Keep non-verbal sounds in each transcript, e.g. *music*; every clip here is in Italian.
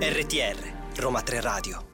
RTR, Roma 3 Radio.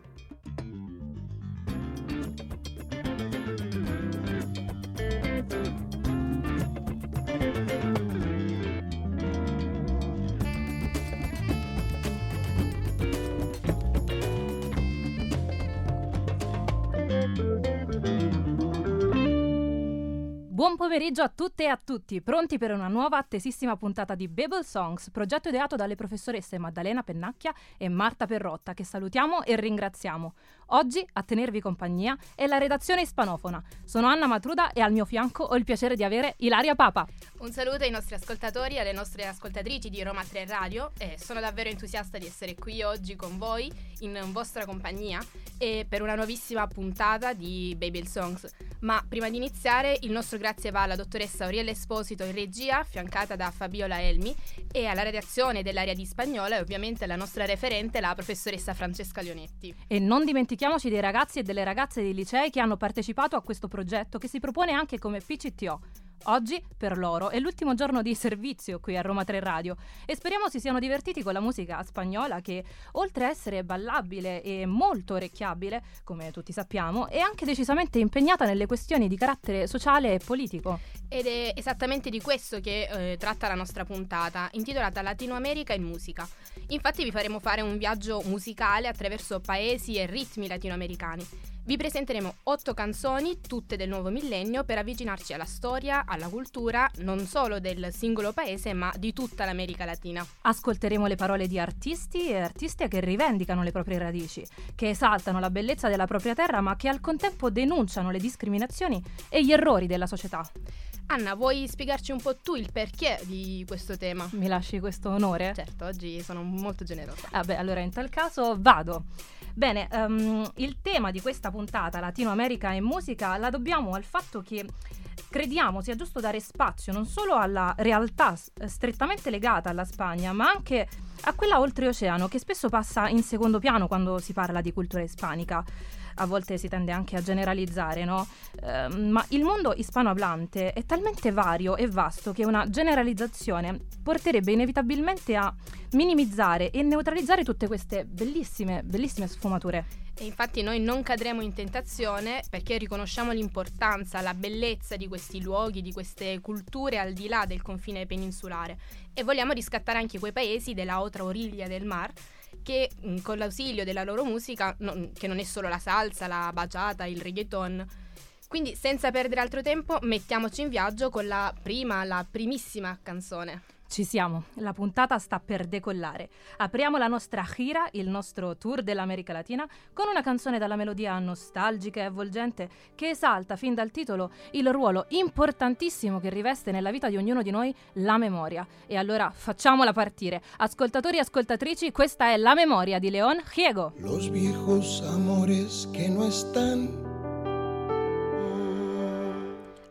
Pomeriggio a tutte e a tutti, pronti per una nuova attesissima puntata di Babel Songs, progetto ideato dalle professoresse Maddalena Pennacchia e Marta Perrotta, che salutiamo e ringraziamo. Oggi a tenervi compagnia è la redazione ispanofona. Sono Anna Matruda e al mio fianco ho il piacere di avere Ilaria Papa. Un saluto ai nostri ascoltatori e alle nostre ascoltatrici di Roma 3 Radio e sono davvero entusiasta di essere qui oggi con voi in vostra compagnia e per una nuovissima puntata di Babel Songs. Ma prima di iniziare il nostro grazie va alla dottoressa Auriella Esposito in regia, affiancata da Fabiola Elmi e alla redazione dell'area di spagnola e ovviamente alla nostra referente, la professoressa Francesca Leonetti. E non dimentichiamoci dei ragazzi e delle ragazze dei licei che hanno partecipato a questo progetto che si propone anche come PCTO Oggi, per loro, è l'ultimo giorno di servizio qui a Roma 3 Radio e speriamo si siano divertiti con la musica spagnola che, oltre a essere ballabile e molto orecchiabile, come tutti sappiamo, è anche decisamente impegnata nelle questioni di carattere sociale e politico. Ed è esattamente di questo che eh, tratta la nostra puntata, intitolata Latino America in musica. Infatti vi faremo fare un viaggio musicale attraverso paesi e ritmi latinoamericani. Vi presenteremo otto canzoni, tutte del nuovo millennio, per avvicinarci alla storia, alla cultura, non solo del singolo paese, ma di tutta l'America Latina. Ascolteremo le parole di artisti e artiste che rivendicano le proprie radici, che esaltano la bellezza della propria terra, ma che al contempo denunciano le discriminazioni e gli errori della società. Anna, vuoi spiegarci un po' tu il perché di questo tema? Mi lasci questo onore? Certo, oggi sono molto generosa. Vabbè, ah allora in tal caso vado. Bene, um, il tema di questa puntata, Latino America e musica, la dobbiamo al fatto che crediamo sia giusto dare spazio non solo alla realtà strettamente legata alla Spagna, ma anche a quella oltreoceano che spesso passa in secondo piano quando si parla di cultura ispanica a volte si tende anche a generalizzare, no? Eh, ma il mondo ispanohablante è talmente vario e vasto che una generalizzazione porterebbe inevitabilmente a minimizzare e neutralizzare tutte queste bellissime, bellissime sfumature. E infatti noi non cadremo in tentazione perché riconosciamo l'importanza, la bellezza di questi luoghi, di queste culture al di là del confine peninsulare e vogliamo riscattare anche quei paesi della otra origlia del mar che mm, con l'ausilio della loro musica, no, che non è solo la salsa, la baciata, il reggaeton, quindi senza perdere altro tempo mettiamoci in viaggio con la prima, la primissima canzone. Ci siamo, la puntata sta per decollare. Apriamo la nostra gira, il nostro tour dell'America Latina, con una canzone dalla melodia nostalgica e avvolgente che esalta fin dal titolo il ruolo importantissimo che riveste nella vita di ognuno di noi la memoria. E allora facciamola partire. Ascoltatori e ascoltatrici, questa è La memoria di Leon Giego. Los viejos amores que no están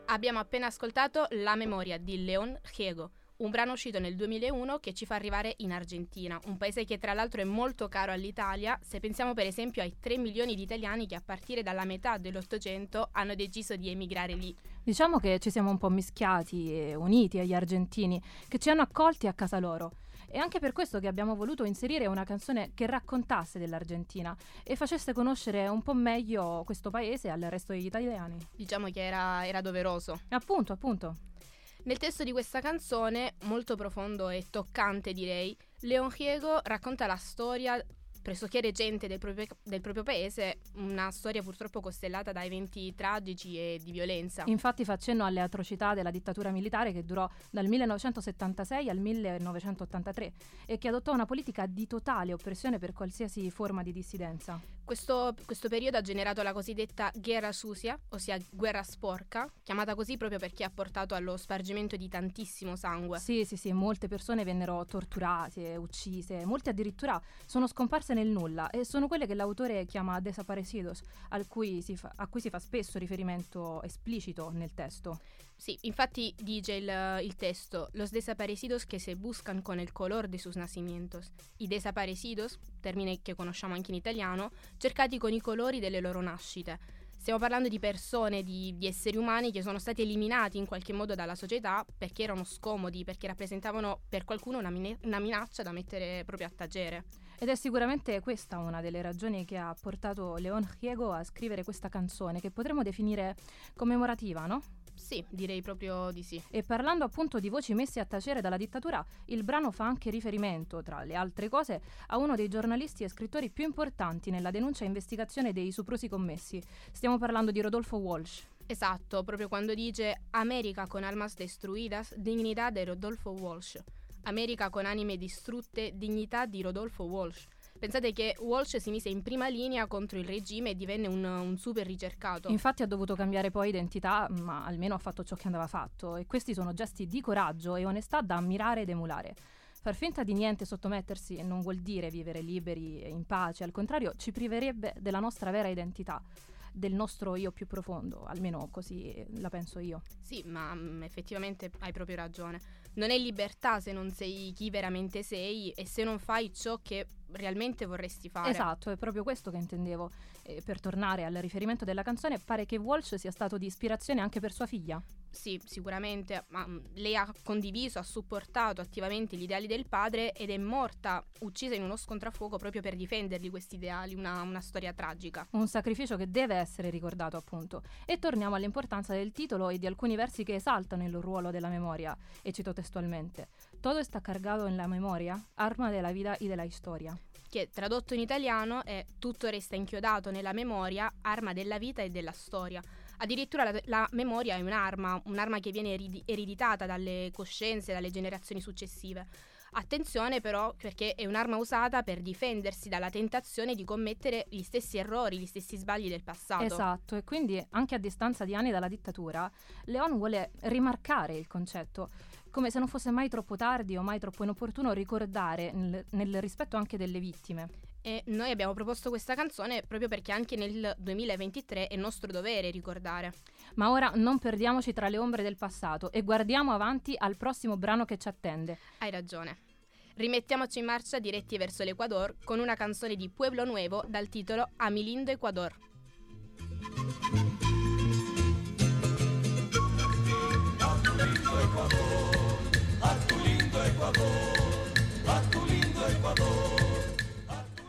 Abbiamo appena ascoltato La memoria di Leon Giego un brano uscito nel 2001 che ci fa arrivare in Argentina, un paese che tra l'altro è molto caro all'Italia, se pensiamo per esempio ai 3 milioni di italiani che a partire dalla metà dell'Ottocento hanno deciso di emigrare lì. Diciamo che ci siamo un po' mischiati e uniti agli argentini, che ci hanno accolti a casa loro. È anche per questo che abbiamo voluto inserire una canzone che raccontasse dell'Argentina e facesse conoscere un po' meglio questo paese al resto degli italiani. Diciamo che era, era doveroso. Appunto, appunto. Nel testo di questa canzone, molto profondo e toccante direi, Leon Giego racconta la storia pressoché recente del proprio, del proprio, paese, una storia purtroppo costellata da eventi tragici e di violenza. Infatti fa cenno alle atrocità della dittatura militare che durò dal 1976 al 1983 e che adottò una politica di totale oppressione per qualsiasi forma di dissidenza. Questo, questo, periodo ha generato la cosiddetta guerra sucia, ossia guerra sporca, chiamata così proprio perché ha portato allo spargimento di tantissimo sangue. Sì, sì, sì, molte persone vennero torturate, uccise, molte addirittura sono scomparse nel nulla e sono quelle che l'autore chiama desaparecidos, cui fa, a cui si fa spesso riferimento esplicito nel testo. Sí, infatti dice el, el, texto, los desaparecidos que se buscan con el color de sus nacimientos. I desaparecidos, termine che conosciamo anche in italiano, cercati con i colori delle loro nascite. Stiamo parlando di persone, di, di, esseri umani che sono stati eliminati in qualche modo dalla società perché erano scomodi, perché rappresentavano per qualcuno una, mine- una minaccia da mettere proprio a tacere. Ed è sicuramente questa una delle ragioni che ha portato Leon Giego a scrivere questa canzone, che potremmo definire commemorativa, no? Sì, direi proprio di sì. E parlando appunto di voci messe a tacere dalla dittatura, il brano fa anche riferimento, tra le altre cose, a uno dei giornalisti e scrittori più importanti nella denuncia e investigazione dei soprusi commessi. Stiamo parlando di Rodolfo Walsh. Esatto, proprio quando dice America con almas destruidas, dignità di Rodolfo Walsh. America con anime distrutte, dignità di Rodolfo Walsh. Pensate che Walsh si mise in prima linea contro il regime e divenne un, un, super ricercato. Infatti ha dovuto cambiare poi identità, ma almeno ha fatto ciò che andava fatto. E questi sono gesti di coraggio e onestà da ammirare ed emulare. Far finta di niente e sottomettersi non vuol dire vivere liberi e in pace, al contrario ci priverebbe della nostra vera identità del nostro io più profondo, almeno così la penso io. Sì, ma um, effettivamente hai proprio ragione. Non è libertà se non sei chi veramente sei e se non fai ciò che realmente vorresti fare. Esatto, è proprio questo che intendevo. E per tornare al riferimento della canzone, pare che Walsh sia stato di ispirazione anche per sua figlia. Sì, sicuramente, ma mm, lei ha condiviso, ha supportato attivamente gli ideali del padre ed è morta, uccisa in uno scontrafuoco proprio per difenderli questi ideali, una, una storia tragica. Un sacrificio che deve essere ricordato appunto. E torniamo all'importanza del titolo e di alcuni versi che esaltano il ruolo della memoria, e cito testualmente. Todo está cargado en la memoria, arma della vita e della storia che tradotto in italiano è tutto resta inchiodato nella memoria, arma della vita e della storia. Addirittura la, la memoria è un'arma, un'arma che viene ereditata dalle coscienze, dalle generazioni successive. Attenzione però perché è un'arma usata per difendersi dalla tentazione di commettere gli stessi errori, gli stessi sbagli del passato. Esatto, e quindi anche a distanza di anni dalla dittatura, Leon vuole rimarcare il concetto come se non fosse mai troppo tardi o mai troppo inopportuno ricordare nel, nel rispetto anche delle vittime. E noi abbiamo proposto questa canzone proprio perché anche nel 2023 è nostro dovere ricordare. Ma ora non perdiamoci tra le ombre del passato e guardiamo avanti al prossimo brano che ci attende. Hai ragione. Rimettiamoci in marcia diretti verso l'Equador con una canzone di Pueblo Nuevo dal titolo A mi lindo Ecuador.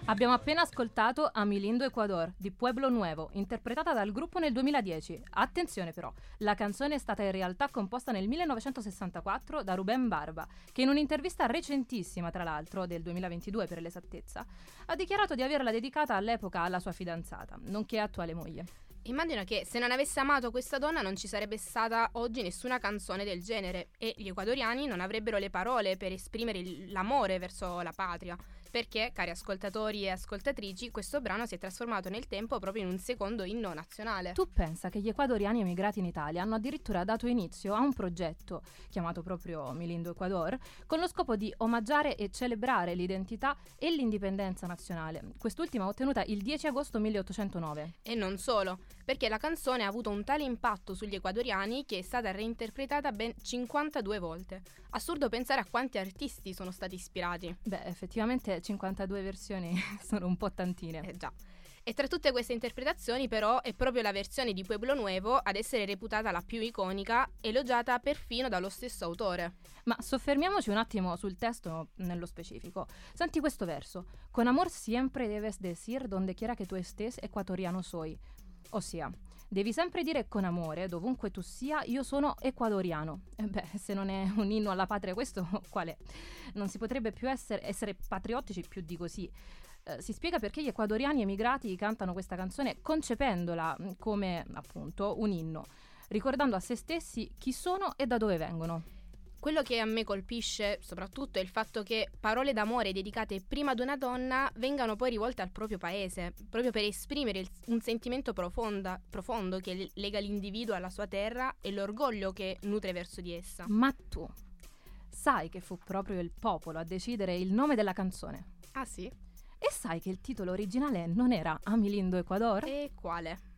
Abbiamo appena ascoltato Amilindo Ecuador di Pueblo Nuevo, interpretata dal gruppo nel 2010. Attenzione però, la canzone è stata in realtà composta nel 1964 da Ruben Barba, che in un'intervista recentissima, tra l'altro, del 2022 per l'esattezza, ha dichiarato di averla dedicata all'epoca alla sua fidanzata, nonché attuale moglie. Immagino che se non avesse amato questa donna non ci sarebbe stata oggi nessuna canzone del genere e gli ecuadoriani non avrebbero le parole per esprimere l'amore verso la patria perché, cari ascoltatori e ascoltatrici, questo brano si è trasformato nel tempo proprio in un secondo inno nazionale. Tu pensa che gli ecuadoriani emigrati in Italia hanno addirittura dato inizio a un progetto, chiamato proprio Milindo Ecuador, con lo scopo di omaggiare e celebrare l'identità e l'indipendenza nazionale. Quest'ultima ottenuta il 10 agosto 1809. E non solo, perché la canzone ha avuto un tale impatto sugli ecuadoriani che è stata reinterpretata ben 52 volte. Assurdo pensare a quanti artisti sono stati ispirati. Beh, effettivamente 52 versioni *laughs* sono un po' tantine. Eh già. E tra tutte queste interpretazioni, però, è proprio la versione di Pueblo Nuevo ad essere reputata la più iconica, elogiata perfino dallo stesso autore. Ma soffermiamoci un attimo sul testo nello specifico. Senti questo verso: Con amor siempre debes decir donde quiera que tú estés ecuatoriano soy. Ossia, devi sempre dire con amore, dovunque tu sia, io sono ecuadoriano. E beh, se non è un inno alla patria questo, *laughs* qual è? Non si potrebbe più essere, essere patriottici più di così. Eh, si spiega perché gli ecuadoriani emigrati cantano questa canzone concependola mm, come, appunto, un inno, ricordando a se stessi chi sono e da dove vengono. Quello che a me colpisce soprattutto è il fatto che parole d'amore dedicate prima ad una donna vengano poi rivolte al proprio paese, proprio per esprimere il, un sentimento profonda, profondo che lega l'individuo alla sua terra e l'orgoglio che nutre verso di essa. Ma tu sai che fu proprio il popolo a decidere il nome della canzone? Ah sì? E sai che il titolo originale non era Amilindo Ecuador? E quale?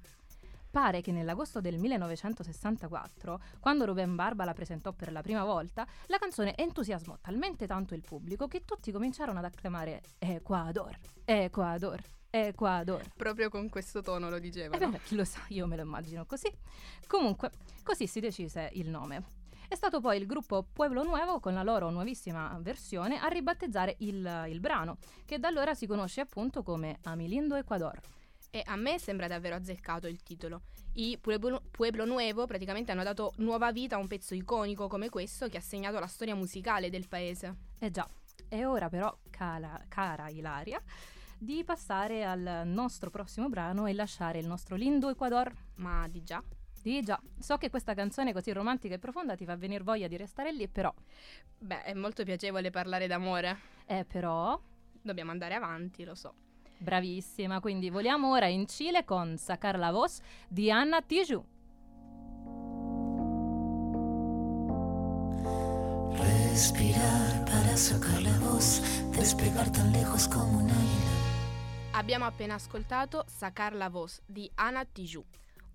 Pare che nell'agosto del 1964, quando Ruben Barba la presentò per la prima volta, la canzone entusiasmò talmente tanto il pubblico che tutti cominciarono ad acclamare Ecuador, Ecuador. Ecuador. Proprio con questo tono lo Eh dicevano. beh, chi lo sa, io me lo immagino così. Comunque, così si decise il nome. È stato poi il gruppo Pueblo Nuevo, con la loro nuovissima versione, a ribattezzare il, il brano, che da allora si conosce appunto come Amilindo Ecuador. E a me sembra davvero azzeccato il titolo. I Pueblo, Pueblo Nuevo praticamente hanno dato nuova vita a un pezzo iconico come questo che ha segnato la storia musicale del paese. Eh già, è ora però, cara, cara Ilaria, di passare al nostro prossimo brano e lasciare il nostro lindo Ecuador. Ma di già. Sì, già, so che questa canzone così romantica e profonda ti fa venire voglia di restare lì, però, Beh, è molto piacevole parlare d'amore. eh, però, Dobbiamo andare avanti, lo so. Bravissima, quindi voliamo ora in Cile con Sacar la Voz di Anna Tijoux. Respirar para sacar la voz, despegar tan lejos como un águila. Abbiamo appena ascoltato Sacar la Voz di Ana Tijoux,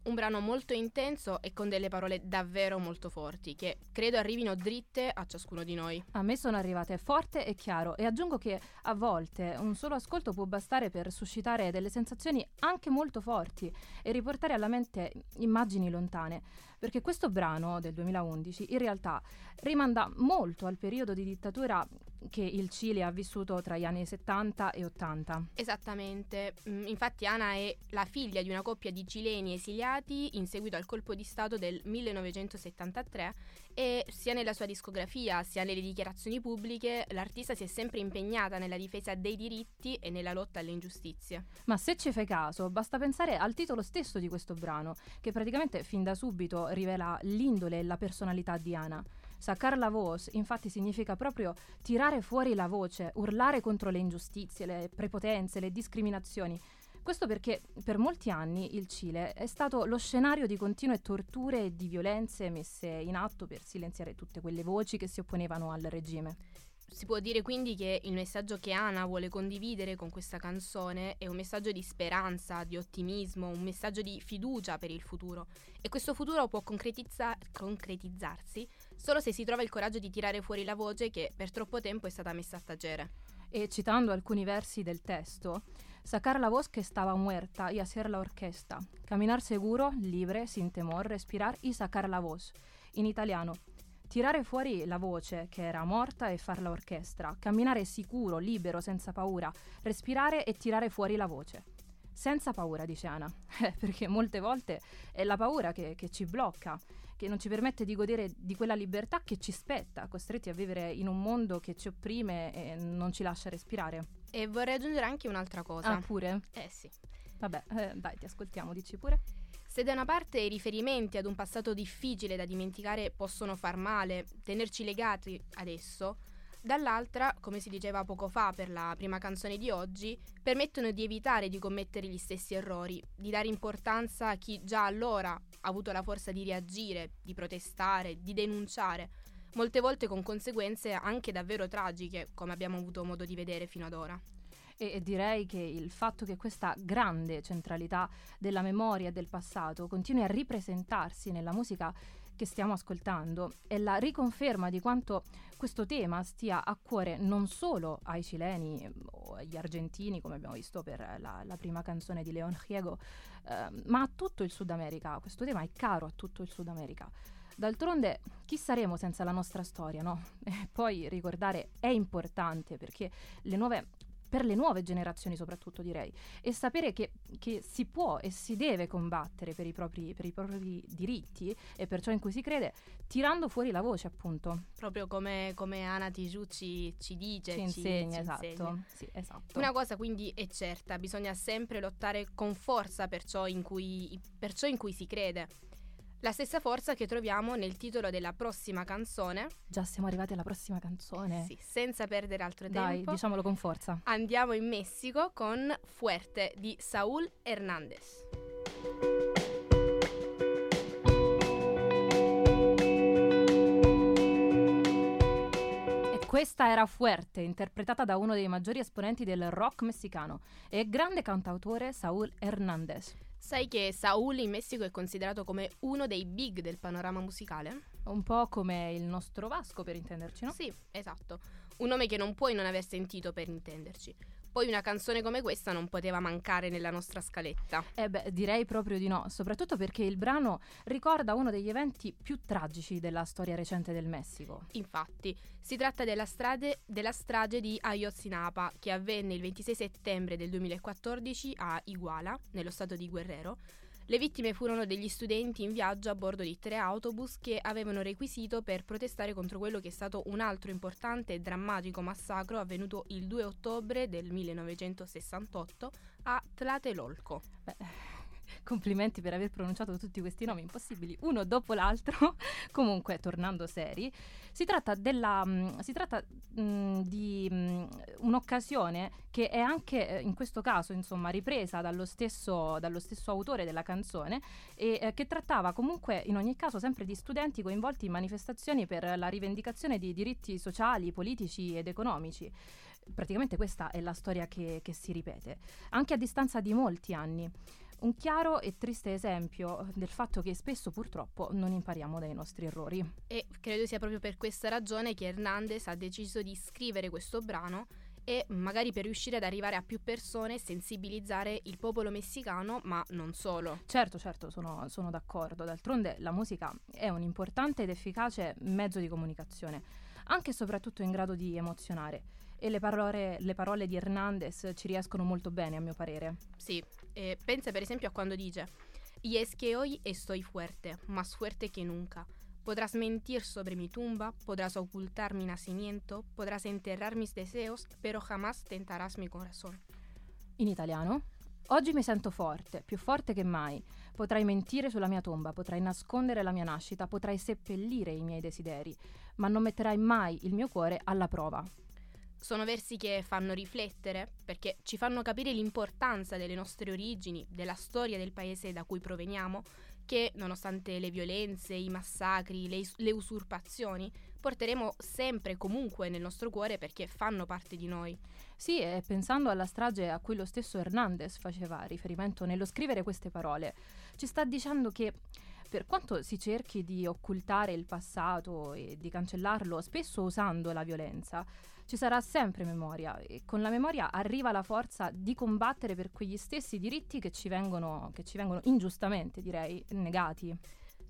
un brano molto intenso e con delle parole davvero molto forti che credo arrivino dritte a ciascuno di noi. A me sono arrivate forte e chiaro e aggiungo che a volte un solo ascolto può bastare per suscitare delle sensazioni anche molto forti e riportare alla mente immagini lontane, perché questo brano del 2011 in realtà rimanda molto al periodo di dittatura che il Cile ha vissuto tra gli anni 70 e 80. Esattamente, Mm, infatti Ana è la figlia di una coppia di cileni esiliati in seguito al colpo di Stato del 1973 e sia nella sua discografia sia nelle dichiarazioni pubbliche l'artista si è sempre impegnata nella difesa dei diritti e nella lotta alle ingiustizie. Ma se ci fai caso, basta pensare al titolo stesso di questo brano, che praticamente fin da subito rivela l'indole e la personalità di Ana. Sacar la voz, infatti, significa proprio tirare fuori la voce, urlare contro le ingiustizie, le prepotenze, le discriminazioni. Questo perché per molti anni il Cile è stato lo scenario di continue torture e di violenze messe in atto per silenziare tutte quelle voci che si opponevano al regime. Si può dire quindi che il messaggio che Ana vuole condividere con questa canzone è un messaggio di speranza, di ottimismo, un messaggio di fiducia per il futuro. E questo futuro può concretizza- concretizzarsi solo se si trova il coraggio di tirare fuori la voce che per troppo tempo è stata messa a tacere. E citando alcuni versi del testo, sacar la voz que estaba muerta y hacer la orquesta, caminar seguro, libre, sin temor, respirar y sacar la voz. In italiano, tirare fuori la voce che era morta e far la orchestra, camminare sicuro, libero, senza paura, respirare e tirare fuori la voce. Senza paura, dice Ana, *laughs* Eh, perché molte volte è la paura che, che ci blocca, che non ci permette di godere di quella libertà che ci spetta, costretti a vivere in un mondo che ci opprime e non ci lascia respirare. E vorrei aggiungere anche un'altra cosa. Ah, pure? Eh sì. Vabbè, eh, dai, ti ascoltiamo, dici pure. Se da una parte i riferimenti ad un passato difficile da dimenticare possono far male, tenerci legati ad esso, dall'altra, come si diceva poco fa per la prima canzone di oggi, permettono di evitare di commettere gli stessi errori, di dare importanza a chi già allora ha avuto la forza di reagire, di protestare, di denunciare, molte volte con conseguenze anche davvero tragiche, come abbiamo avuto modo di vedere fino ad ora. E, direi che il fatto che questa grande centralità della memoria e del passato continui a ripresentarsi nella musica che stiamo ascoltando è la riconferma di quanto questo tema stia a cuore non solo ai cileni o agli argentini, come abbiamo visto per la, la prima canzone di Leon Giego, eh, ma a tutto il Sud America. Questo tema è caro a tutto il Sud America. D'altronde, chi saremo senza la nostra storia, no? *laughs* E poi ricordare è importante perché le nuove per le nuove generazioni soprattutto direi, e sapere che, che, si può e si deve combattere per i, propri, per i propri diritti e per ciò in cui si crede, tirando fuori la voce appunto. Proprio come, come Ana Tijoux ci, ci dice, ci insegna, ci esatto. insegna. Sì, esatto. Una cosa quindi è certa, bisogna sempre lottare con forza per ciò in cui, per ciò in cui si crede. La stessa forza che troviamo nel titolo della prossima canzone. Già siamo arrivati alla prossima canzone. Sì, senza perdere altro Dai, tempo. diciamolo con forza. Andiamo in Messico con Fuerte di Saúl Hernández. E questa era Fuerte, interpretata da uno dei maggiori esponenti del rock messicano e grande cantautore Saúl Hernández. Sai che Saúl in Messico è considerato come uno dei big del panorama musicale? Un po' come il nostro Vasco, per intenderci, no? Sì, esatto. Un nome che non puoi non aver sentito per intenderci. Poi una canzone come questa non poteva mancare nella nostra scaletta. Eh beh, direi proprio di no, soprattutto perché il brano ricorda uno degli eventi più tragici della storia recente del Messico. Infatti, si tratta della, strade, della strage di Ayotzinapa che avvenne il 26 settembre del 2014 a Iguala, nello stato di Guerrero, le vittime furono degli studenti in viaggio a bordo di tre autobus che avevano requisito per protestare contro quello che è stato un altro importante e drammatico massacro avvenuto il 2 ottobre del 1968 a Tlatelolco. Beh, complimenti per aver pronunciato tutti questi nomi impossibili uno dopo l'altro. *laughs* Comunque, tornando seri, si tratta, della, mh, mm, si tratta mh, mm, di mh, mm, un'occasione che è anche eh, in questo caso insomma ripresa dallo stesso, dallo stesso autore della canzone e eh, che trattava comunque in ogni caso sempre di studenti coinvolti in manifestazioni per la rivendicazione di diritti sociali, politici ed economici praticamente questa è la storia che, che, si ripete, anche a distanza di molti anni un chiaro e triste esempio del fatto che spesso purtroppo non impariamo dai nostri errori. E credo sia proprio per questa ragione che Hernandez ha deciso di scrivere questo brano e magari per riuscire ad arrivare a più persone sensibilizzare il popolo messicano, ma non solo. Certo, certo, sono, sono d'accordo. D'altronde la musica è un importante ed efficace mezzo di comunicazione, anche e soprattutto in grado di emozionare e le parole, le parole, di Hernandez ci riescono molto bene a mio parere. Sì, eh, pensa per esempio a quando dice Y es que hoy estoy fuerte, más fuerte que nunca. Podrás mentir sobre mi tumba, podrás ocultar mi nacimiento, podrás enterrar mis deseos, pero jamás tentarás mi corazón. In italiano? Oggi mi sento forte, più forte che mai. Potrai mentire sulla mia tomba, potrai nascondere la mia nascita, potrai seppellire i miei desideri, ma non metterai mai il mio cuore alla prova. Sono versi che fanno riflettere perché ci fanno capire l'importanza delle nostre origini, della storia del paese da cui proveniamo, che nonostante le violenze, i massacri, le, le usurpazioni, porteremo sempre e comunque nel nostro cuore perché fanno parte di noi. Sì, e pensando alla strage a cui lo stesso Hernandez faceva riferimento nello scrivere queste parole, ci sta dicendo che per quanto si cerchi di occultare il passato e di cancellarlo, spesso usando la violenza, ci sarà sempre memoria e con la memoria arriva la forza di combattere per quegli stessi diritti che ci vengono, che ci vengono ingiustamente, direi, negati.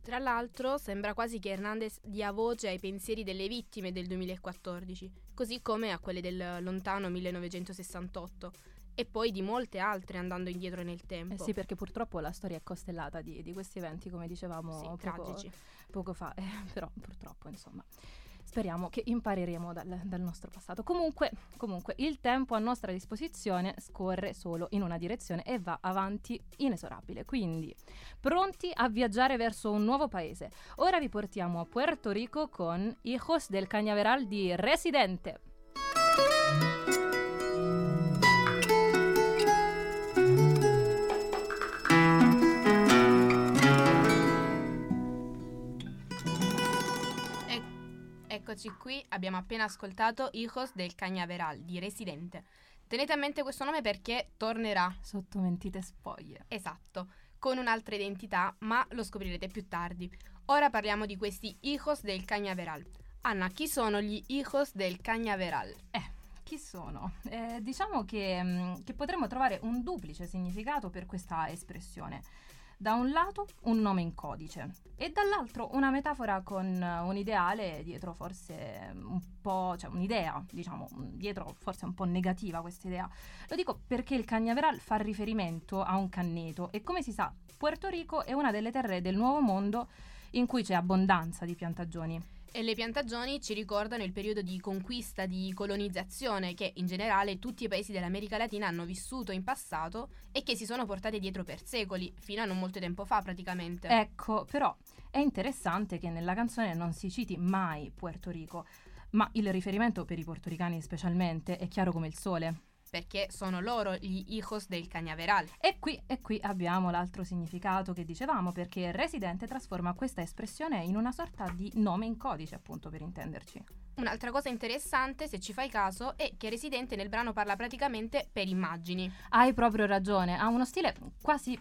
Tra l'altro sembra quasi che Hernandez dia voce ai pensieri delle vittime del 2014, così come a quelle del lontano 1968 e poi di molte altre andando indietro nel tempo. Eh sì, perché purtroppo la storia è costellata di, di questi eventi, come dicevamo sì, poco, poco, fa, eh, però purtroppo insomma. Speriamo che impareremo dal, dal nostro passato. Comunque, comunque, il tempo a nostra disposizione scorre solo in una direzione e va avanti inesorabile. Quindi, pronti a viaggiare verso un nuovo paese. Ora vi portiamo a Puerto Rico con Hijos del Cañaveral di Residente. Eccoci qui, abbiamo appena ascoltato Hijos del Cañaveral di Residente. Tenete a mente questo nome perché tornerà. Sotto mentite spoglie. Esatto, con un'altra identità, ma lo scoprirete più tardi. Ora parliamo di questi Hijos del Cañaveral. Anna, chi sono gli Hijos del Cañaveral? Eh, chi sono? Eh, diciamo che, mm, che potremmo trovare un duplice significato per questa espressione. Da un lato un nome in codice e dall'altro una metafora con un ideale dietro forse un po', cioè un'idea, diciamo, dietro forse un po' negativa questa idea. Lo dico perché il Cagnaveral fa riferimento a un canneto e come si sa Puerto Rico è una delle terre del Nuovo Mondo in cui c'è abbondanza di piantagioni. E le piantagioni ci ricordano il periodo di conquista, di colonizzazione che in generale tutti i paesi dell'America Latina hanno vissuto in passato e che si sono portate dietro per secoli, fino a non molto tempo fa praticamente. Ecco, però è interessante che nella canzone non si citi mai Puerto Rico, ma il riferimento per i portoricani specialmente è chiaro come il sole perché sono loro gli hijos del cañaveral. E qui, e qui abbiamo l'altro significato che dicevamo, perché residente trasforma questa espressione in una sorta di nome in codice, appunto, per intenderci. Un'altra cosa interessante, se ci fai caso, è che Residente nel brano parla praticamente per immagini. Hai proprio ragione, ha uno stile quasi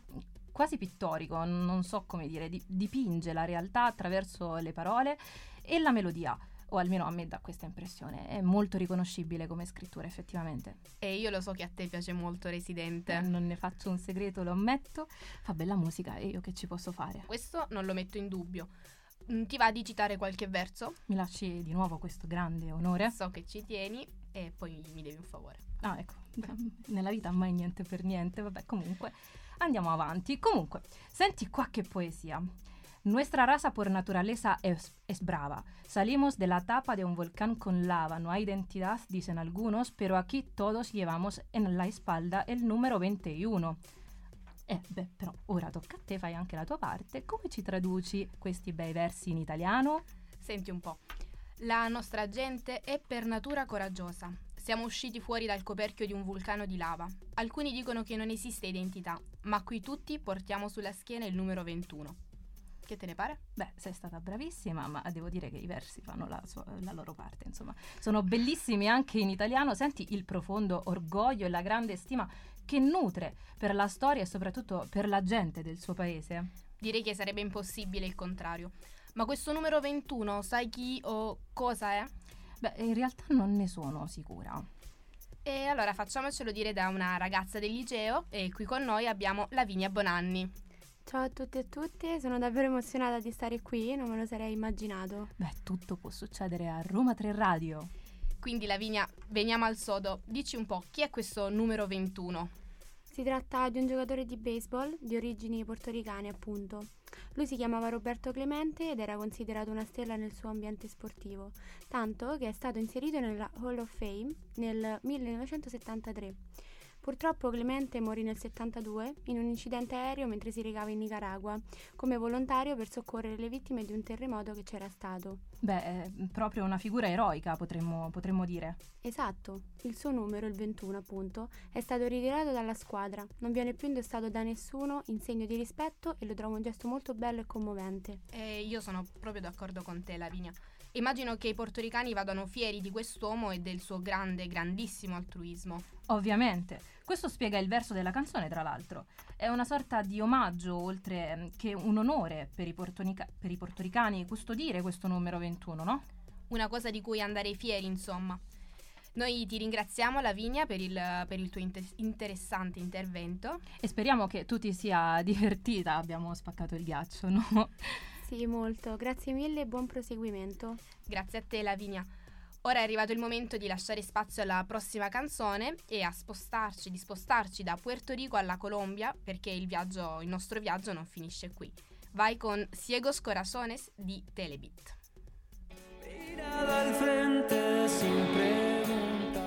quasi pittorico, non so come dire, dipinge la realtà attraverso le parole e la melodia o almeno a me dà questa impressione. È molto riconoscibile come scrittura, effettivamente. E io lo so che a te piace molto Residente. Non ne faccio un segreto, lo ammetto. Fa bella musica e io che ci posso fare? Questo non lo metto in dubbio. Mm, Ti va di citare qualche verso? Mi lasci di nuovo questo grande onore? So che ci tieni e poi mi devi un favore. Ah, ecco, nella vita mai niente per niente, vabbè, comunque andiamo avanti. Comunque, senti qua che poesia. Nuestra raza por naturaleza es, es brava. Salimos de la tapa de un volcán con lava. No hay identidad, dicen algunos, pero aquí todos llevamos en la espalda el número 21. Eh, beh, però ora tocca a te, fai anche la tua parte. Come ci traduci questi bei versi in italiano? Senti un po'. La nostra gente è per natura coraggiosa. Siamo usciti fuori dal coperchio di un vulcano di lava. Alcuni dicono che non esiste identità, ma qui tutti portiamo sulla schiena il numero 21. Che te ne pare? Beh, sei stata bravissima, ma devo dire che i versi fanno la, sua- la loro parte, insomma. Sono bellissimi anche in italiano. Senti il profondo orgoglio e la grande stima che nutre per la storia e soprattutto per la gente del suo paese. Direi che sarebbe impossibile il contrario. Ma questo numero 21, sai chi o cosa è? Beh, in realtà non ne sono sicura. E allora facciamocelo dire da una ragazza del liceo e qui con noi abbiamo Lavinia Bonanni. Ciao a tutti e a tutte, sono davvero emozionata di stare qui, non me lo sarei immaginato. Beh, tutto può succedere a Roma 3 Radio. Quindi Lavinia, veniamo al sodo. Dici un po' chi è questo numero 21? Si tratta di un giocatore di baseball di origini portoricane, appunto. Lui si chiamava Roberto Clemente ed era considerato una stella nel suo ambiente sportivo, tanto che è stato inserito nella Hall of Fame nel 1973. Purtroppo Clemente morì nel 72 in un incidente aereo mentre si recava in Nicaragua, come volontario per soccorrere le vittime di un terremoto che c'era stato. Beh, è proprio una figura eroica, potremmo, potremmo dire. Esatto, il suo numero, il 21 appunto, è stato ritirato dalla squadra, non viene più indossato da nessuno in segno di rispetto e lo trovo un gesto molto bello e commovente. E io sono proprio d'accordo con te, Lavinia. Immagino che i portoricani vadano fieri di quest'uomo e del suo grande, grandissimo altruismo. Ovviamente. Questo spiega il verso della canzone, tra l'altro. È una sorta di omaggio, oltre mm, che un onore per i, portonica- per i portoricani custodire questo numero 21, no? Una cosa di cui andare fieri, insomma. Noi ti ringraziamo, Lavinia, per il, per il tuo inter- interessante intervento. E speriamo che tu ti sia *laughs* divertita. Abbiamo spaccato il ghiaccio, no? Sì, molto, grazie mille e buon proseguimento. Grazie a te, Lavinia. Ora è arrivato il momento di lasciare spazio alla prossima canzone e a spostarci, di spostarci da Puerto Rico alla Colombia, perché il, viaggio, il nostro viaggio non finisce qui. Vai con Ciegos Corazones di Telebit.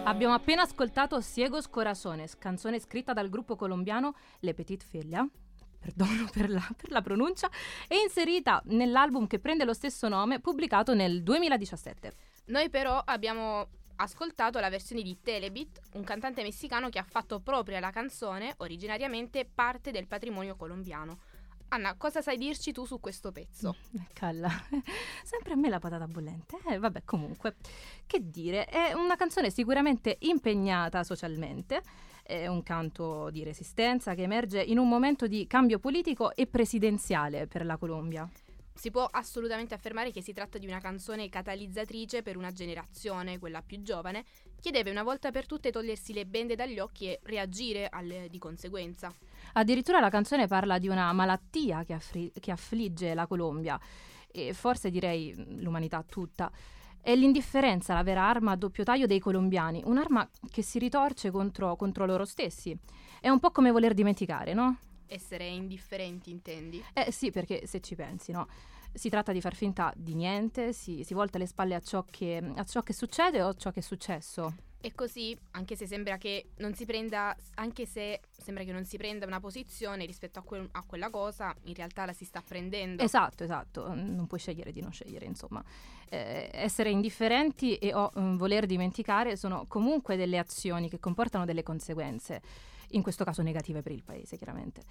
Abbiamo appena ascoltato Ciegos Corazones, canzone scritta dal gruppo colombiano Le Petite Figlia, perdono *laughs* per la, per la pronuncia, e inserita nell'album che prende lo stesso nome, pubblicato nel 2017. Noi però abbiamo ascoltato la versione di Telebit, un cantante messicano che ha fatto propria la canzone, originariamente parte del patrimonio colombiano. Anna, cosa sai dirci tu su questo pezzo? Eh, Calla, *laughs* sempre a me la patata bollente. Eh, vabbè, comunque, che dire, è una canzone sicuramente impegnata socialmente, è un canto di resistenza che emerge in un momento di cambio politico e presidenziale per la Colombia. Si può assolutamente affermare che si tratta di una canzone catalizzatrice per una generazione, quella più giovane, che deve una volta per tutte togliersi le bende dagli occhi e reagire alle- di conseguenza. Addirittura la canzone parla di una malattia che, affri- che affligge la Colombia e forse direi l'umanità tutta. È l'indifferenza la vera arma a doppio taglio dei colombiani, un'arma che si ritorce contro, contro loro stessi. È un po' come voler dimenticare, no? Essere indifferenti, intendi? Eh sì, perché se ci pensi, no? Si tratta di far finta di niente, si, si volta le spalle a ciò, che, a ciò che succede o a ciò che è successo. E così, anche se sembra che non si prenda, anche se sembra che non si prenda una posizione rispetto a, quel- a quella cosa, in realtà la si sta prendendo. Esatto, esatto, non puoi scegliere di non scegliere, insomma. Eh, essere indifferenti e o mm, voler dimenticare sono comunque delle azioni che comportano delle conseguenze, in questo caso negative per il paese, chiaramente.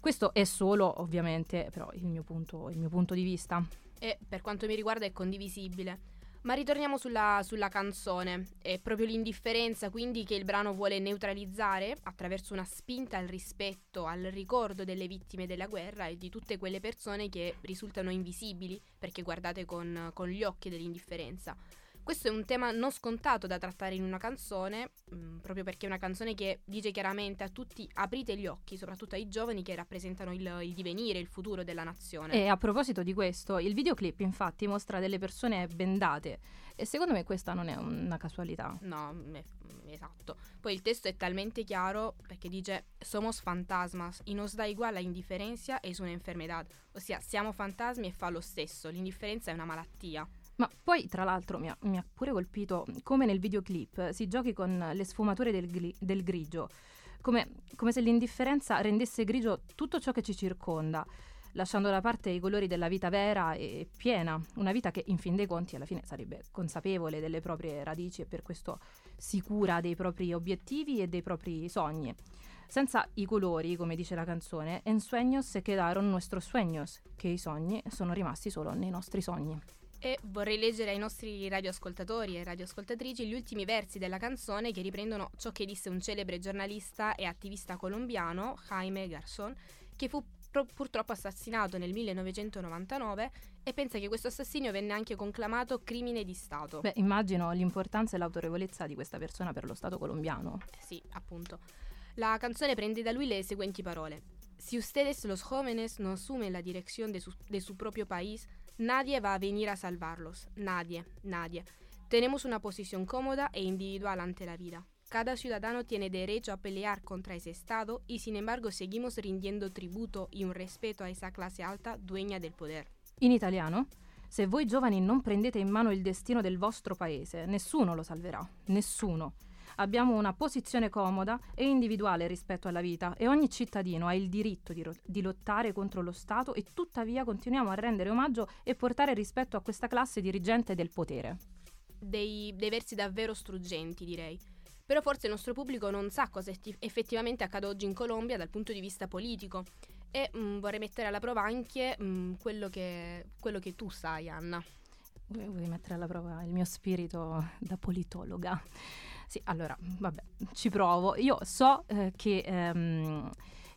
Questo è solo, ovviamente, però il mio punto, il mio punto di vista. E per quanto mi riguarda è condivisibile. Ma ritorniamo sulla, sulla canzone. È proprio l'indifferenza quindi che il brano vuole neutralizzare attraverso una spinta al rispetto, al ricordo delle vittime della guerra e di tutte quelle persone che risultano invisibili perché guardate con, con gli occhi dell'indifferenza. Questo è un tema non scontato da trattare in una canzone, mh, mm, proprio perché è una canzone che dice chiaramente a tutti aprite gli occhi, soprattutto ai giovani che rappresentano il, il divenire, il futuro della nazione. E a proposito di questo, il videoclip infatti mostra delle persone bendate e secondo me questa non è una casualità. No, è, esatto. Poi il testo è talmente chiaro perché dice somos fantasmas y nos da igual la indifferenza es una enfermedad, ossia siamo fantasmi e fa lo stesso, l'indifferenza è una malattia. Ma poi, tra l'altro, mi ha, mi ha, pure colpito come nel videoclip si giochi con le sfumature del, gli, del grigio, come, come, se l'indifferenza rendesse grigio tutto ciò che ci circonda, lasciando da parte i colori della vita vera e piena, una vita che in fin dei conti alla fine sarebbe consapevole delle proprie radici e per questo sicura dei propri obiettivi e dei propri sogni. Senza i colori, come dice la canzone, en sueños se quedaron nuestros sueños, che i sogni sono rimasti solo nei nostri sogni. E vorrei leggere ai nostri radioascoltatori e radioascoltatrici gli ultimi versi della canzone che riprendono ciò che disse un celebre giornalista e attivista colombiano, Jaime Garzón, che fu purtroppo assassinato nel 1999 e pensa che questo assassinio venne anche conclamato crimine di Stato. Beh, immagino l'importanza e l'autorevolezza di questa persona per lo Stato colombiano. Eh sì, appunto. La canzone prende da lui le seguenti parole. Si ustedes los jóvenes no asumen la dirección de su, de su propio país, Nadie va a venir a salvarlos. Nadie, nadie. Tenemos una posición cómoda e individual ante la vida. Cada ciudadano tiene derecho a pelear contra ese Estado y sin embargo seguimos rindiendo tributo y un respeto a esa clase alta dueña del poder. In italiano? Se voi giovani non prendete in mano il destino del vostro paese, nessuno lo salverà. Nessuno. Abbiamo una posizione comoda e individuale rispetto alla vita e ogni cittadino ha il diritto di, ro- di lottare contro lo Stato e tuttavia continuiamo a rendere omaggio e portare rispetto a questa classe dirigente del potere. Dei, dei versi davvero struggenti, direi. Però forse il nostro pubblico non sa cosa effettivamente accade oggi in Colombia dal punto di vista politico e mh, mm, vorrei mettere alla prova anche mh, mm, quello, che, quello che tu sai, Anna. Vuoi mettere alla prova il mio spirito da politologa? Sì, allora, vabbè, ci provo. Io so eh, che, ehm,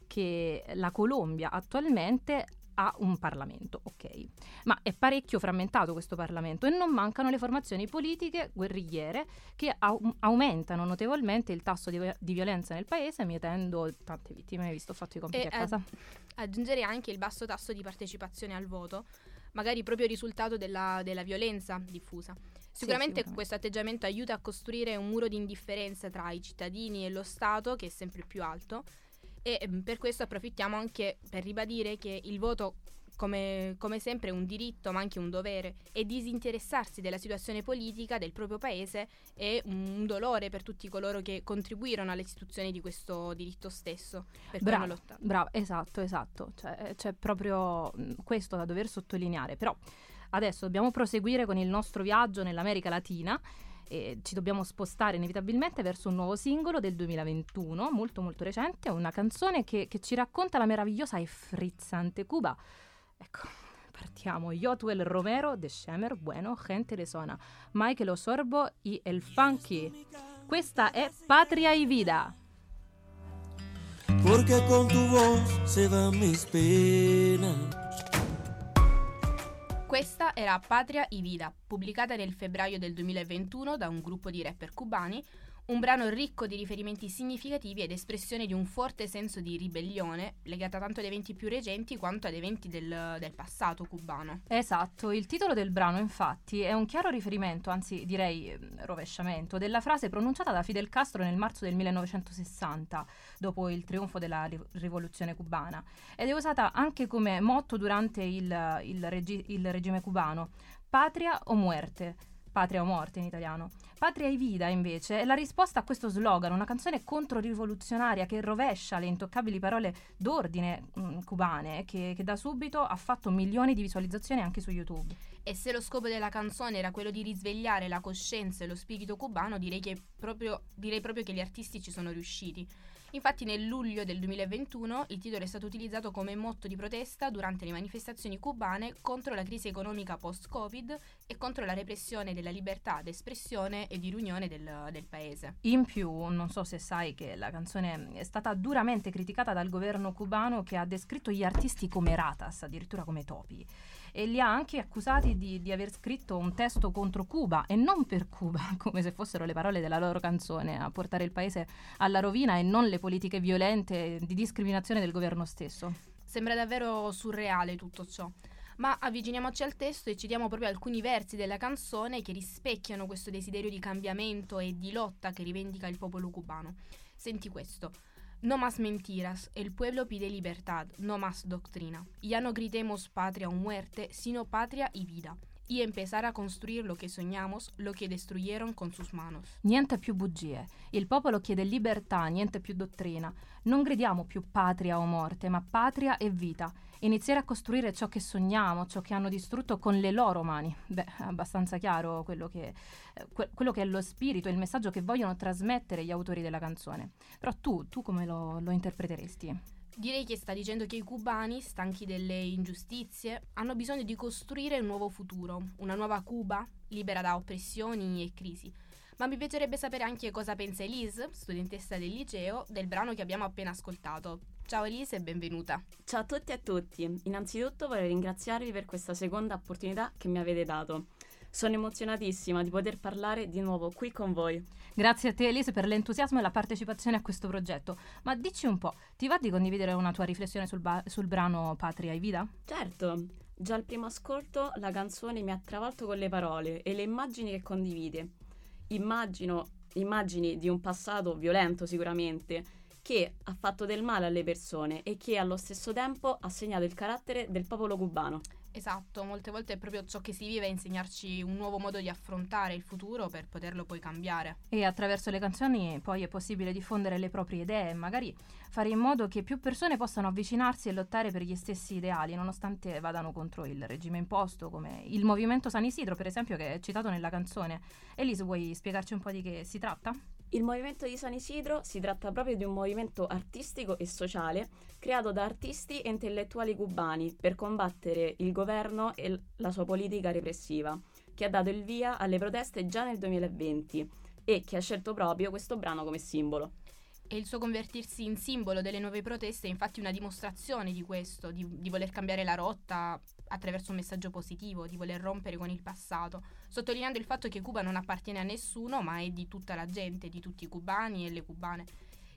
che la Colombia attualmente ha un Parlamento, ok, ma è parecchio frammentato questo Parlamento e non mancano le formazioni politiche guerrigliere che au- aumentano notevolmente il tasso di, di, violenza nel paese, mietendo tante vittime, visto ho fatto i compiti e a casa. Ad- aggiungerei anche il basso tasso di partecipazione al voto, magari proprio risultato della, della violenza diffusa. Sicuramente sì, questo atteggiamento aiuta a costruire un muro di indifferenza tra i cittadini e lo Stato che è sempre più alto. E mm, per questo approfittiamo anche per ribadire che il voto come, come, sempre è un diritto ma anche un dovere. E disinteressarsi della situazione politica del proprio paese è un dolore per tutti coloro che contribuirono all'istituzione di questo diritto stesso per bravo, bravo esatto esatto. Cioè, c'è proprio mm, questo da dover sottolineare. Però Adesso dobbiamo proseguire con il nostro viaggio nell'America Latina e ci dobbiamo spostare inevitabilmente verso un nuovo singolo del 2021, molto molto recente, una canzone che, che ci racconta la meravigliosa e frizzante Cuba. Ecco, partiamo. Yotuel Romero, De Schemer, Bueno, Gente de Zona, Michael Osorbo y El Funky. Questa è Patria y Vida. Porque con tu voz se van mis penas. Questa era Patria y Vida, pubblicata nel febbraio del 2021 da un gruppo di rapper cubani, un brano ricco di riferimenti significativi ed espressione di un forte senso di ribellione, legata tanto ad eventi più recenti quanto ad eventi del, del, passato cubano. Esatto, il titolo del brano infatti è un chiaro riferimento, anzi direi eh, rovesciamento, della frase pronunciata da Fidel Castro nel marzo del 1960, dopo il trionfo della ri- rivoluzione cubana, ed è usata anche come motto durante il, il, regi- il regime cubano, patria o muerte Patria o morte in italiano. Patria e vida, invece, è la risposta a questo slogan, una canzone controrivoluzionaria che rovescia le intoccabili parole d'ordine mh, mm, cubane, che, che da subito ha fatto milioni di visualizzazioni anche su YouTube. E se lo scopo della canzone era quello di risvegliare la coscienza e lo spirito cubano, direi, proprio, direi proprio che gli artisti ci sono riusciti. Infatti nel luglio del 2021 il titolo è stato utilizzato come motto di protesta durante le manifestazioni cubane contro la crisi economica post-Covid e contro la repressione della libertà d'espressione e di riunione del, del paese. In più, non so se sai che la canzone è stata duramente criticata dal governo cubano che ha descritto gli artisti come ratas, addirittura come topi e li ha anche accusati di, di aver scritto un testo contro Cuba e non per Cuba, *laughs* come se fossero le parole della loro canzone a portare il paese alla rovina e non le politiche violente di discriminazione del governo stesso. Sembra davvero surreale tutto ciò. Ma avviciniamoci al testo e citiamo proprio alcuni versi della canzone che rispecchiano questo desiderio di cambiamento e di lotta che rivendica il popolo cubano. Senti questo. No más mentiras, el pueblo pide libertad, no más doctrina. Ya no gritemos patria o muerte, sino patria y vida. Y empezar a construir lo que soñamos, lo que destruyeron con sus manos. Niente più bugie. Il popolo chiede libertà, niente più dottrina. Non gridiamo più patria o morte, ma patria e vita. Iniziare a costruire ciò che sogniamo, ciò che hanno distrutto con le loro mani. Beh, è abbastanza chiaro quello che, eh, que- quello che è lo spirito il messaggio che vogliono trasmettere gli autori della canzone. Però tu, tu come lo, lo interpreteresti? Direi che sta dicendo che i cubani, stanchi delle ingiustizie, hanno bisogno di costruire un nuovo futuro, una nuova Cuba, libera da oppressioni e crisi. Ma mi piacerebbe sapere anche cosa pensa Elise, studentessa del liceo, del brano che abbiamo appena ascoltato. Ciao Elise e benvenuta. Ciao a tutti e a tutti. Innanzitutto vorrei ringraziarvi per questa seconda opportunità che mi avete dato. Sono emozionatissima di poter parlare di nuovo qui con voi. Grazie a te Elise per l'entusiasmo e la partecipazione a questo progetto. Ma dici un po', ti va di condividere una tua riflessione sul, ba- sul brano Patria e Vida? Certo, già al primo ascolto la canzone mi ha travolto con le parole e le immagini che condivide. Immagino immagini di un passato violento sicuramente, che ha fatto del male alle persone e che allo stesso tempo ha segnato il carattere del popolo cubano. Esatto, molte volte è proprio ciò che si vive a insegnarci un nuovo modo di affrontare il futuro per poterlo poi cambiare. E attraverso le canzoni poi è possibile diffondere le proprie idee e magari fare in modo che più persone possano avvicinarsi e lottare per gli stessi ideali, nonostante vadano contro il regime imposto, come il movimento San Isidro, per esempio, che è citato nella canzone. Elise, vuoi spiegarci un po' di che si tratta? Il movimento di San Isidro si tratta proprio di un movimento artistico e sociale creato da artisti e intellettuali cubani per combattere il governo e la sua politica repressiva, che ha dato il via alle proteste già nel 2020 e che ha scelto proprio questo brano come simbolo. E il suo convertirsi in simbolo delle nuove proteste è infatti una dimostrazione di questo, di, di voler cambiare la rotta attraverso un messaggio positivo, di voler rompere con il passato, sottolineando il fatto che Cuba non appartiene a nessuno, ma è di tutta la gente, di tutti i cubani e le cubane.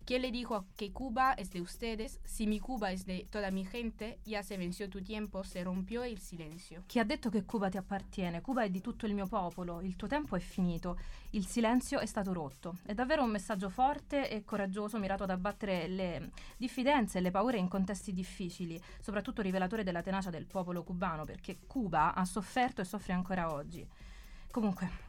¿Quién le dijo que Cuba es de ustedes? Si mi Cuba es de toda mi gente, ya se venció tu tiempo, se rompió il silenzio. Chi ha detto che Cuba ti appartiene? Cuba è di tutto il mio popolo, il tuo tempo è finito, il silenzio è stato rotto. È davvero un messaggio forte e coraggioso mirato ad abbattere le diffidenze e le paure in contesti difficili, soprattutto rivelatore della tenacia del popolo cubano, perché Cuba ha sofferto e soffre ancora oggi. Comunque,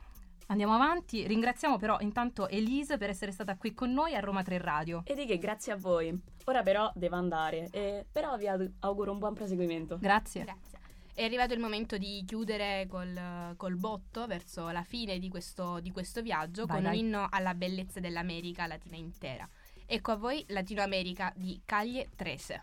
Andiamo avanti, ringraziamo però intanto Elise per essere stata qui con noi a Roma 3 Radio. E di che grazie a voi. Ora però devo andare, e però vi auguro un buon proseguimento. Grazie. Grazie. È arrivato il momento di chiudere col, col botto verso la fine di questo, di questo viaggio Vai, con vai. un inno alla bellezza dell'America Latina intera. Ecco a voi Latino America di Calle 13.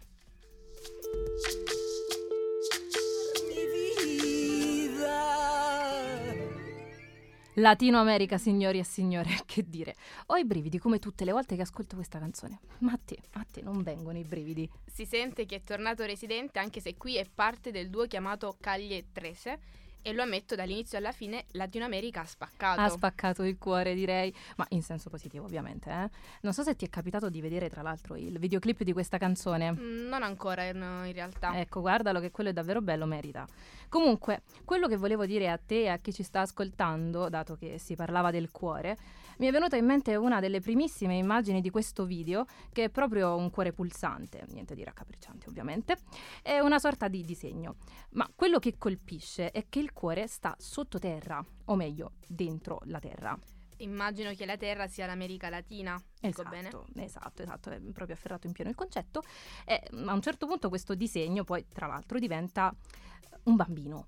Latino America, signori e signore, *laughs* che dire. Ho i brividi come tutte le volte che ascolto questa canzone. Ma a te, a te non vengono i brividi. Si sente che è tornato residente anche se qui è parte del duo chiamato 13 e lo ammetto dall'inizio alla fine Latino America ha spaccato. Ha spaccato il cuore, direi, ma in senso positivo, ovviamente. Eh? Non so se ti è capitato di vedere, tra l'altro, il videoclip di questa canzone. Mm, non ancora in, in realtà. Ecco, guardalo che quello è davvero bello, merita. Comunque, quello che volevo dire a te e a chi ci sta ascoltando, dato che si parlava del cuore, mi è venuta in mente una delle primissime immagini di questo video, che è proprio un cuore pulsante, niente di raccapricciante ovviamente, è una sorta di disegno. Ma quello che colpisce è che il cuore sta sottoterra, o meglio, dentro la terra. Immagino che la Terra sia l'America Latina, Esatto, bene? esatto, esatto, è proprio afferrato in pieno il concetto. E a un certo punto questo disegno poi, tra l'altro, diventa un bambino.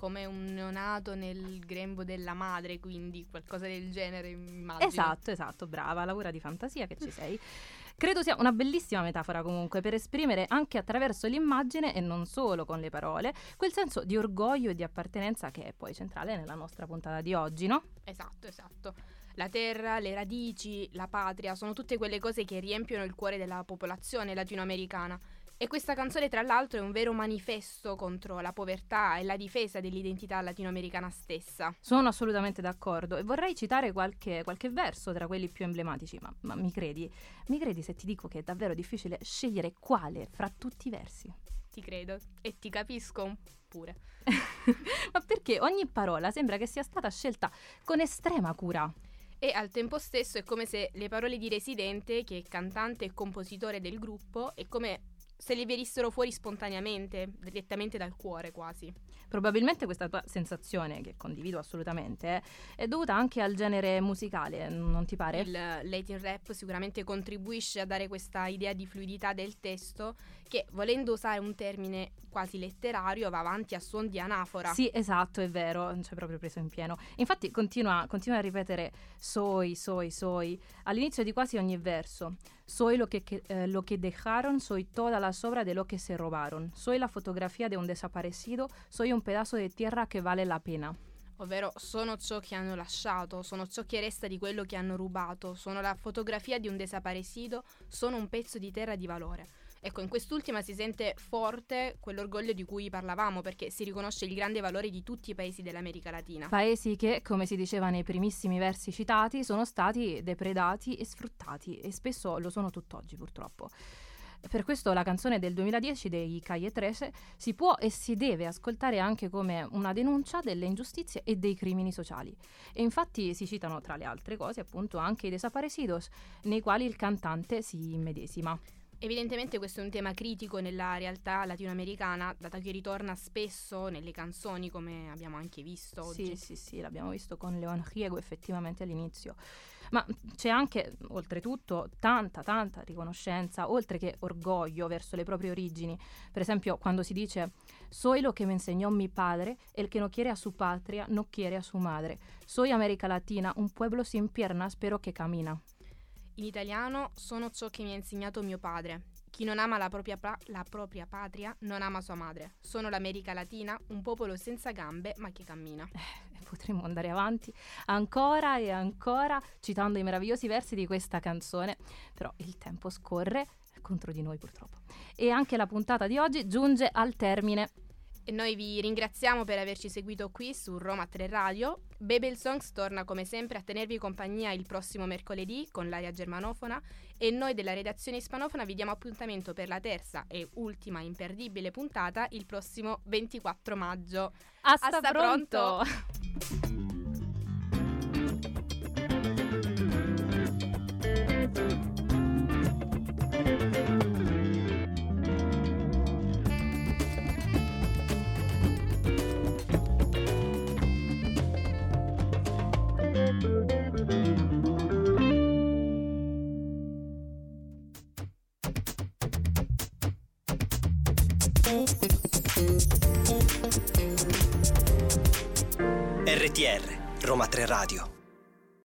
Come un neonato nel grembo della madre, quindi qualcosa del genere, immagino. Esatto, esatto, brava, lavora di fantasia che ci sei. Credo sia una bellissima metafora comunque per esprimere anche attraverso l'immagine e non solo con le parole quel senso di orgoglio e di appartenenza che è poi centrale nella nostra puntata di oggi, no? Esatto, esatto. La terra, le radici, la patria sono tutte quelle cose che riempiono il cuore della popolazione latinoamericana. E questa canzone, tra l'altro, è un vero manifesto contro la povertà e la difesa dell'identità latinoamericana stessa. Sono assolutamente d'accordo e vorrei citare qualche, qualche verso tra quelli più emblematici, ma, ma mi credi? Mi credi se ti dico che è davvero difficile scegliere quale fra tutti i versi? Ti credo e ti capisco pure. *laughs* ma perché ogni parola sembra che sia stata scelta con estrema cura. E al tempo stesso è come se le parole di Residente, che è cantante e compositore del gruppo, è come se li venissero fuori spontaneamente, direttamente dal cuore quasi. Probabilmente questa tua sensazione, che condivido assolutamente, è dovuta anche al genere musicale, non ti pare? Il Latin rap sicuramente contribuisce a dare questa idea di fluidità del testo che, volendo usare un termine quasi letterario, va avanti a suon di anafora. Sì, esatto, è vero, ci hai proprio preso in pieno. Infatti continua, continua a ripetere soy, soy, soy, all'inizio di quasi ogni verso. Soy lo que, eh, lo que dejaron, soy toda la sobra de lo que se robaron. Soy la fotografia de un desaparecido, soy un pedazo de tierra che vale la pena. Ovvero sono ciò che hanno lasciato, sono ciò che resta di quello che hanno rubato, sono la fotografia di un desaparecido, sono un pezzo di terra di valore. Ecco, in quest'ultima si sente forte quell'orgoglio di cui parlavamo perché si riconosce il grande valore di tutti i paesi dell'America Latina. Paesi che, come si diceva nei primissimi versi citati, sono stati depredati e sfruttati e spesso lo sono tutt'oggi purtroppo. Per questo la canzone del 2010 dei Calle 13 si può e si deve ascoltare anche come una denuncia delle ingiustizie e dei crimini sociali. E infatti si citano tra le altre cose appunto anche i desaparecidos, nei quali il cantante si immedesima. Evidentemente questo è un tema critico nella realtà latinoamericana, dato che ritorna spesso nelle canzoni, come abbiamo anche visto oggi. Sì, sì, sì, l'abbiamo visto con Leon Riego effettivamente all'inizio. Ma c'è anche, oltretutto, tanta, tanta riconoscenza, oltre che orgoglio verso le proprie origini. Per esempio, quando si dice Soy lo che mi insegnò mi padre, el que no quiere a su patria, no quiere a su madre. Soy America Latina, un pueblo sin piernas, pero que camina. In italiano sono ciò che mi ha insegnato mio padre. Chi non ama la propria, pa- la propria, patria non ama sua madre. Sono l'America Latina, un popolo senza gambe ma che cammina. Eh, potremmo andare avanti ancora e ancora citando i meravigliosi versi di questa canzone, però il tempo scorre contro di noi purtroppo. E anche la puntata di oggi giunge al termine. Noi vi ringraziamo per averci seguito qui su Roma 3 Radio. Babel Songs torna come sempre a tenervi compagnia il prossimo mercoledì con l'aria germanofona e noi della redazione ispanofona vi diamo appuntamento per la terza e ultima imperdibile puntata il prossimo 24 maggio. Hasta, Hasta pronto. pronto. RTR Roma 3 Radio